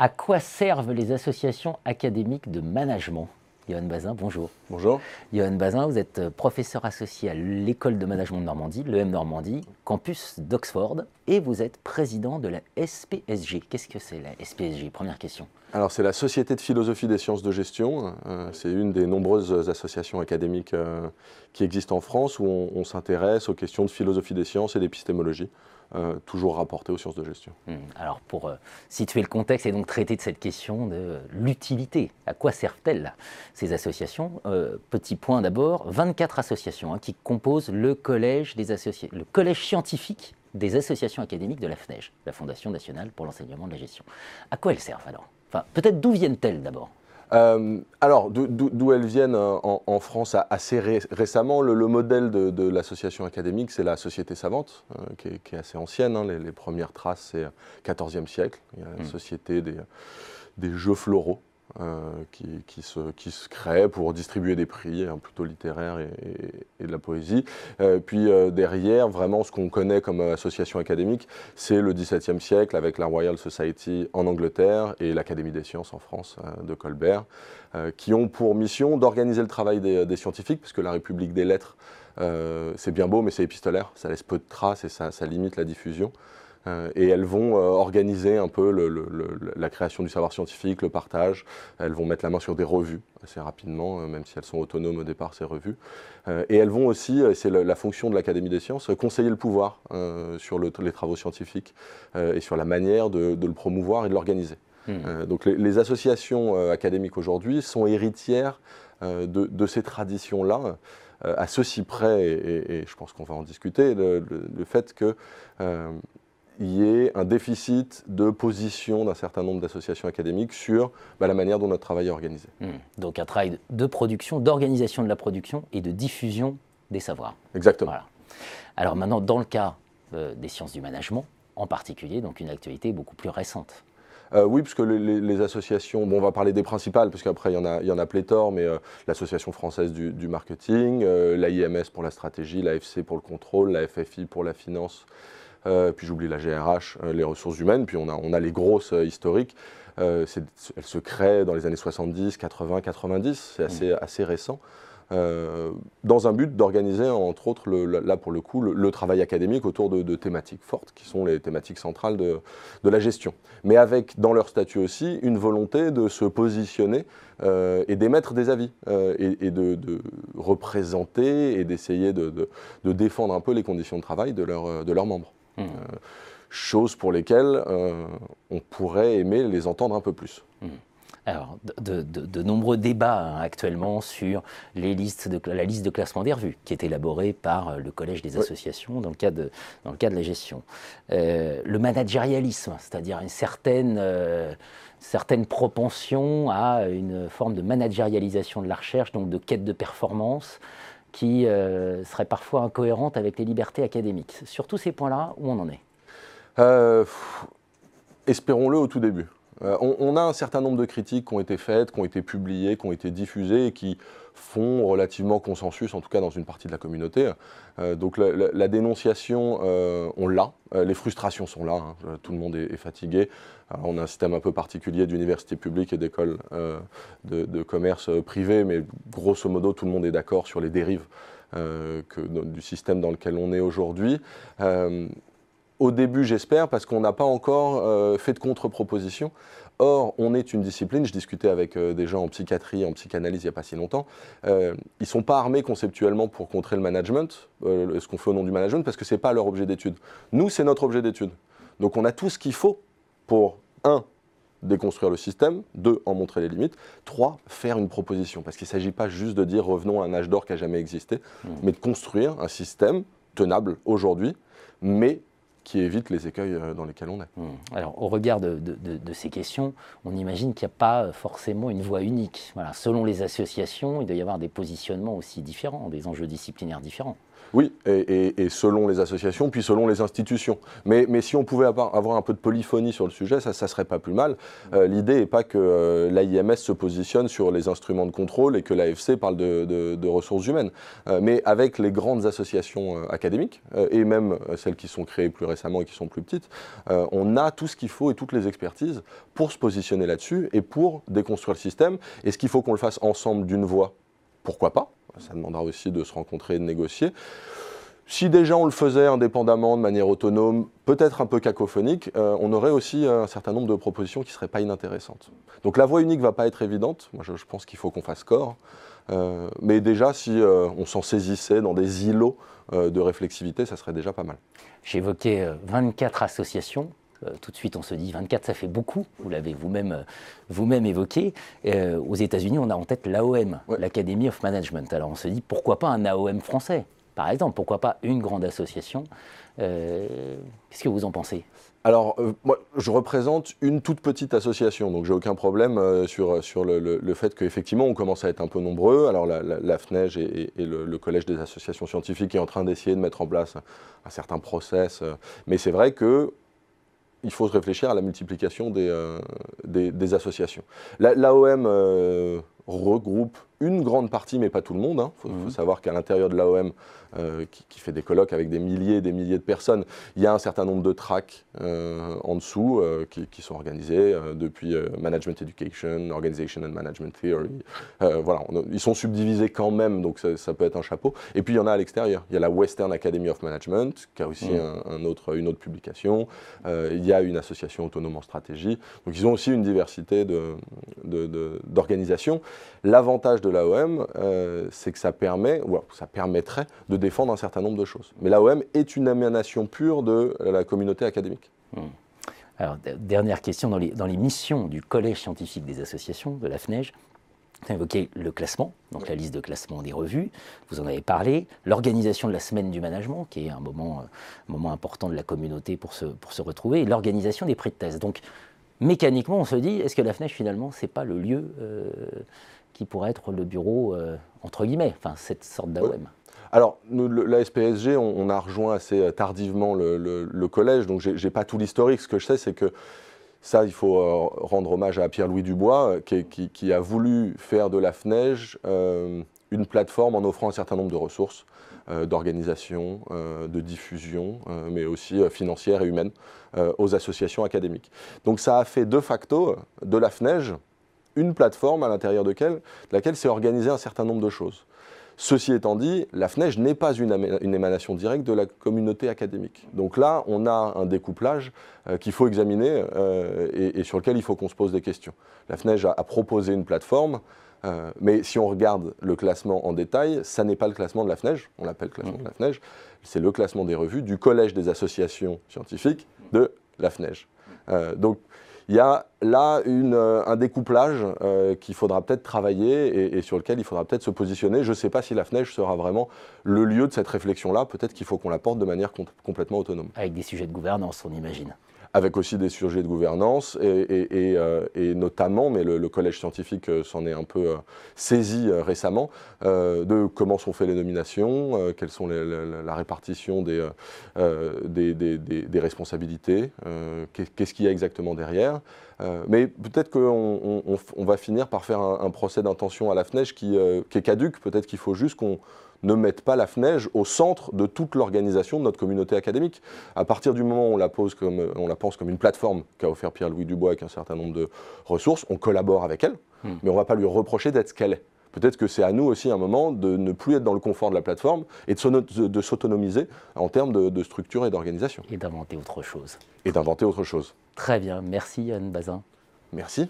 À quoi servent les associations académiques de management? Johan Bazin, bonjour. Bonjour. Johan Bazin, vous êtes professeur associé à l'école de management de Normandie, l'EM Normandie, campus d'Oxford, et vous êtes président de la SPSG. Qu'est-ce que c'est la SPSG Première question. Alors c'est la Société de philosophie des sciences de gestion. Euh, c'est une des nombreuses associations académiques euh, qui existent en France où on s'intéresse aux questions de philosophie des sciences et d'épistémologie. Euh, toujours rapporté aux sciences de gestion. Hmm. Alors pour euh, situer le contexte et donc traiter de cette question de l'utilité, à quoi servent-elles ces associations euh, Petit point d'abord, 24 associations hein, qui composent le collège, des le collège scientifique des associations académiques de la FNEJ, la Fondation nationale pour l'enseignement de la gestion. À quoi elles servent alors? Enfin, peut-être d'où viennent-elles d'abord? Euh, alors, d'où elles viennent euh, en, France assez récemment, le, modèle de, l'association académique, c'est la Société Savante, euh, qui, est, assez ancienne. Hein. les, premières traces, c'est 14e siècle. Il y a la mmh. Société des, des Jeux floraux, euh, qui, se, qui, se, crée pour distribuer des prix, hein, plutôt littéraires et, de la poésie. Euh, puis euh, derrière, vraiment, ce qu'on connaît comme association académique, c'est le XVIIe siècle avec la Royal Society en Angleterre et l'Académie des sciences en France de Colbert, qui ont pour mission d'organiser le travail des, des, scientifiques, puisque la République des lettres, c'est bien beau, mais c'est épistolaire, ça laisse peu de traces et ça limite la diffusion. Euh, et elles vont euh, organiser un peu la création du savoir scientifique, le partage. Elles vont mettre la main sur des revues assez rapidement, euh, même si elles sont autonomes au départ, ces revues. et elles vont aussi, c'est la, fonction de l'Académie des sciences, conseiller le pouvoir sur les travaux scientifiques et sur la manière de, le promouvoir et de l'organiser. Hmm. donc les, associations académiques aujourd'hui sont héritières de, ces traditions-là, à ceci près, et, je pense qu'on va en discuter, le, fait que il y ait un déficit de position d'un certain nombre d'associations académiques sur bah, la manière dont notre travail est organisé. Hmm. Donc un travail de production, d'organisation de la production et de diffusion des savoirs. Exactement. Alors maintenant, dans le cas euh, des sciences du management, en particulier, donc une actualité beaucoup plus récente. Euh, oui, puisque les, les, associations, bon, on va parler des principales, parce qu'après, il y, en a, il y en a pléthore, mais euh, l'Association française du, marketing, l'AIMS pour la stratégie, l'AFC pour le contrôle, la FFI pour la finance euh, puis j'oublie la GRH, euh, les ressources humaines, puis on a, on a les grosses euh, historiques. elles se créent dans les années 70, 80, 90, c'est assez, mmh. assez récent. dans un but d'organiser, entre autres, là pour le coup, le, travail académique autour de, thématiques fortes, qui sont les thématiques centrales de, de, la gestion. Mais avec, dans leur statut aussi, une volonté de se positionner et d'émettre des avis, et, de, de, représenter et d'essayer de, défendre un peu les conditions de travail de, leur, de leurs membres. Euh, choses pour lesquelles euh, on pourrait aimer les entendre un peu plus. Hmm. Alors, de, nombreux débats hein, actuellement sur les listes de, la liste de classement des revues, qui est élaborée par euh, le Collège des associations dans, le cadre de, dans le cadre de la gestion. le managérialisme, c'est-à-dire une certaine, certaine propension à une forme de managérialisation de la recherche, donc de quête de performance, qui euh, serait parfois incohérente avec les libertés académiques. Sur tous ces points-là, où on en est? Euh, Espérons-le au tout début. Euh, on, a un certain nombre de critiques qui ont été faites, qui ont été publiées, qui ont été diffusées et qui font relativement consensus, en tout cas dans une partie de la communauté. Euh, donc la, dénonciation, euh, on l'a. les frustrations sont là. Hein. tout le monde est, fatigué. on a un système un peu particulier d'universités publiques et d'écoles de, commerce privées, mais grosso modo, tout le monde est d'accord sur les dérives du système dans lequel on est aujourd'hui au début, j'espère, parce qu'on n'a pas encore euh, fait de contre-proposition. Or, on est une discipline, je discutais avec euh, des gens en psychiatrie, en psychanalyse il n'y a pas si longtemps, euh, ils ne sont pas armés conceptuellement pour contrer le management, ce qu'on fait au nom du management, parce que ce n'est pas leur objet d'étude. Nous, c'est notre objet d'étude. Donc on a tout ce qu'il faut pour, un, déconstruire le système, deux, en montrer les limites, trois, faire une proposition, parce qu'il ne s'agit pas juste de dire revenons à un âge d'or qui n'a jamais existé, mmh. mais de construire un système tenable aujourd'hui, mais qui évite les écueils euh, dans lesquels on est. Hmm. Alors, au regard de, ces questions, on imagine qu'il n'y a pas forcément une voie unique. Selon les associations, il doit y avoir des positionnements aussi différents, des enjeux disciplinaires différents. Oui, et, selon les associations, puis selon les institutions. Mais, si on pouvait avoir, un peu de polyphonie sur le sujet, ça ne serait pas plus mal. Euh, l'idée n'est pas que euh, l'AIMS se positionne sur les instruments de contrôle et que l'AFC parle de, ressources humaines. Euh, mais avec les grandes associations académiques, et même celles qui sont créées plus récemment et qui sont plus petites, on a tout ce qu'il faut et toutes les expertises pour se positionner là-dessus et pour déconstruire le système. Est-ce qu'il faut qu'on le fasse ensemble d'une voix Pourquoi pas ça demandera aussi de se rencontrer et de négocier. Si déjà on le faisait indépendamment, de manière autonome, peut-être un peu cacophonique, euh, on aurait aussi un certain nombre de propositions qui ne seraient pas inintéressantes. Donc la voie unique ne va pas être évidente. Moi, je, pense qu'il faut qu'on fasse corps. Euh, mais déjà, si euh, on s'en saisissait dans des îlots de réflexivité, ça serait déjà pas mal. J'évoquais 24 associations. Euh, tout de suite, on se dit 24, ça fait beaucoup. Vous l'avez vous-même euh, vous-même évoqué. Euh, aux États-Unis, on a en tête l'AOM, l'Academy of Management. Alors on se dit pourquoi pas un AOM français, par exemple? Pourquoi pas une grande association? Qu'est-ce que vous en pensez? Alors, moi, je représente une toute petite association, donc j'ai aucun problème sur, sur le, fait qu'effectivement, on commence à être un peu nombreux. Alors, la, FNEJ et, le, Collège des associations scientifiques est en train d'essayer de mettre en place un, certain process. mais c'est vrai que il faut réfléchir à la multiplication des, euh, associations. L'AOM euh, regroupe une grande partie, mais pas tout le monde. Il hein. faut, mhm. savoir qu'à l'intérieur de l'AOM, euh, qui, fait des colloques avec des milliers et des milliers de personnes, il y a un certain nombre de tracks euh, en dessous euh, qui, sont organisés depuis Management Education, Organization and Management Theory. voilà, ils sont subdivisés quand même, donc ça, peut être un chapeau. Et puis il y en a à l'extérieur. Il y a la Western Academy of Management, qui a aussi mhm. un, autre, une autre publication. il y a une association autonome en stratégie. Donc ils ont aussi une diversité d'organisations. De, de, L'avantage de de l'AOM, euh, c'est que ça permet, ou ça permettrait de défendre un certain nombre de choses. Mais l'AOM est une émanation pure de la communauté académique. Hmm. Alors, dernière question, dans les, dans les missions du Collège scientifique des associations, de la FNEJ, vous évoqué le classement, donc la liste de classement des revues, vous en avez parlé, l'organisation de la semaine du management, qui est un moment, un moment important de la communauté pour se, pour se retrouver, et l'organisation des prix de thèse. Donc, mécaniquement, on se dit, est-ce que la FNEJ, finalement, c'est pas le lieu euh, qui pourrait être le bureau, euh, entre guillemets, enfin cette sorte d'AOM. Alors, nous, la SPSG, on, a rejoint assez euh, tardivement le, collège, donc je n'ai pas tout l'historique. Ce que je sais, c'est que ça, il faut euh, rendre hommage à Pierre-Louis Dubois, qui, a voulu faire de la FNEJ une plateforme en offrant un certain nombre de ressources d'organisation, de diffusion, mais aussi financières et humaines aux associations académiques. Donc ça a fait de facto de la FNEJ une plateforme à l'intérieur de, laquelle s'est organisé un certain nombre de choses. Ceci étant dit, la FNEJ n'est pas une, émanation directe de la communauté académique. Donc là, on a un découplage euh, qu'il faut examiner euh, et, sur lequel il faut qu'on se pose des questions. La FNEJ a, proposé une plateforme, euh, mais si on regarde le classement en détail, ça n'est pas le classement de la FNEJ, on l'appelle classement de la FNEJ, c'est le classement des revues du Collège des associations scientifiques de la FNEJ. donc il y a là euh, un découplage euh, qu'il faudra peut-être travailler et, sur lequel il faudra peut-être se positionner. Je ne sais pas si la FNEJ sera vraiment le lieu de cette réflexion-là. Peut-être qu'il faut qu'on la porte de manière complètement autonome. Avec des sujets de gouvernance, on imagine avec aussi des sujets de gouvernance et, euh, notamment, mais le, collège scientifique s'en est un peu saisi récemment, de comment sont faites les nominations, quelles sont la répartition des, des, responsabilités, qu'est-ce qu'il y a exactement derrière. mais peut-être qu'on on, va finir par faire un, procès d'intention à la FNEJ qui, qui est caduque. Peut-être qu'il faut juste qu'on ne mettent pas la FNEJ au centre de toute l'organisation de notre communauté académique. À partir du moment où on la, pose comme, on la pense comme une plateforme qu'a offert Pierre-Louis Dubois avec un certain nombre de ressources, on collabore avec elle, hmm. mais on ne va pas lui reprocher d'être ce qu'elle est. Peut-être que c'est à nous aussi un moment de ne plus être dans le confort de la plateforme et de s'autonomiser en termes de, structure et d'organisation. Et d'inventer autre chose. Et d'inventer autre chose. Très bien. Merci Yann Bazin. Merci.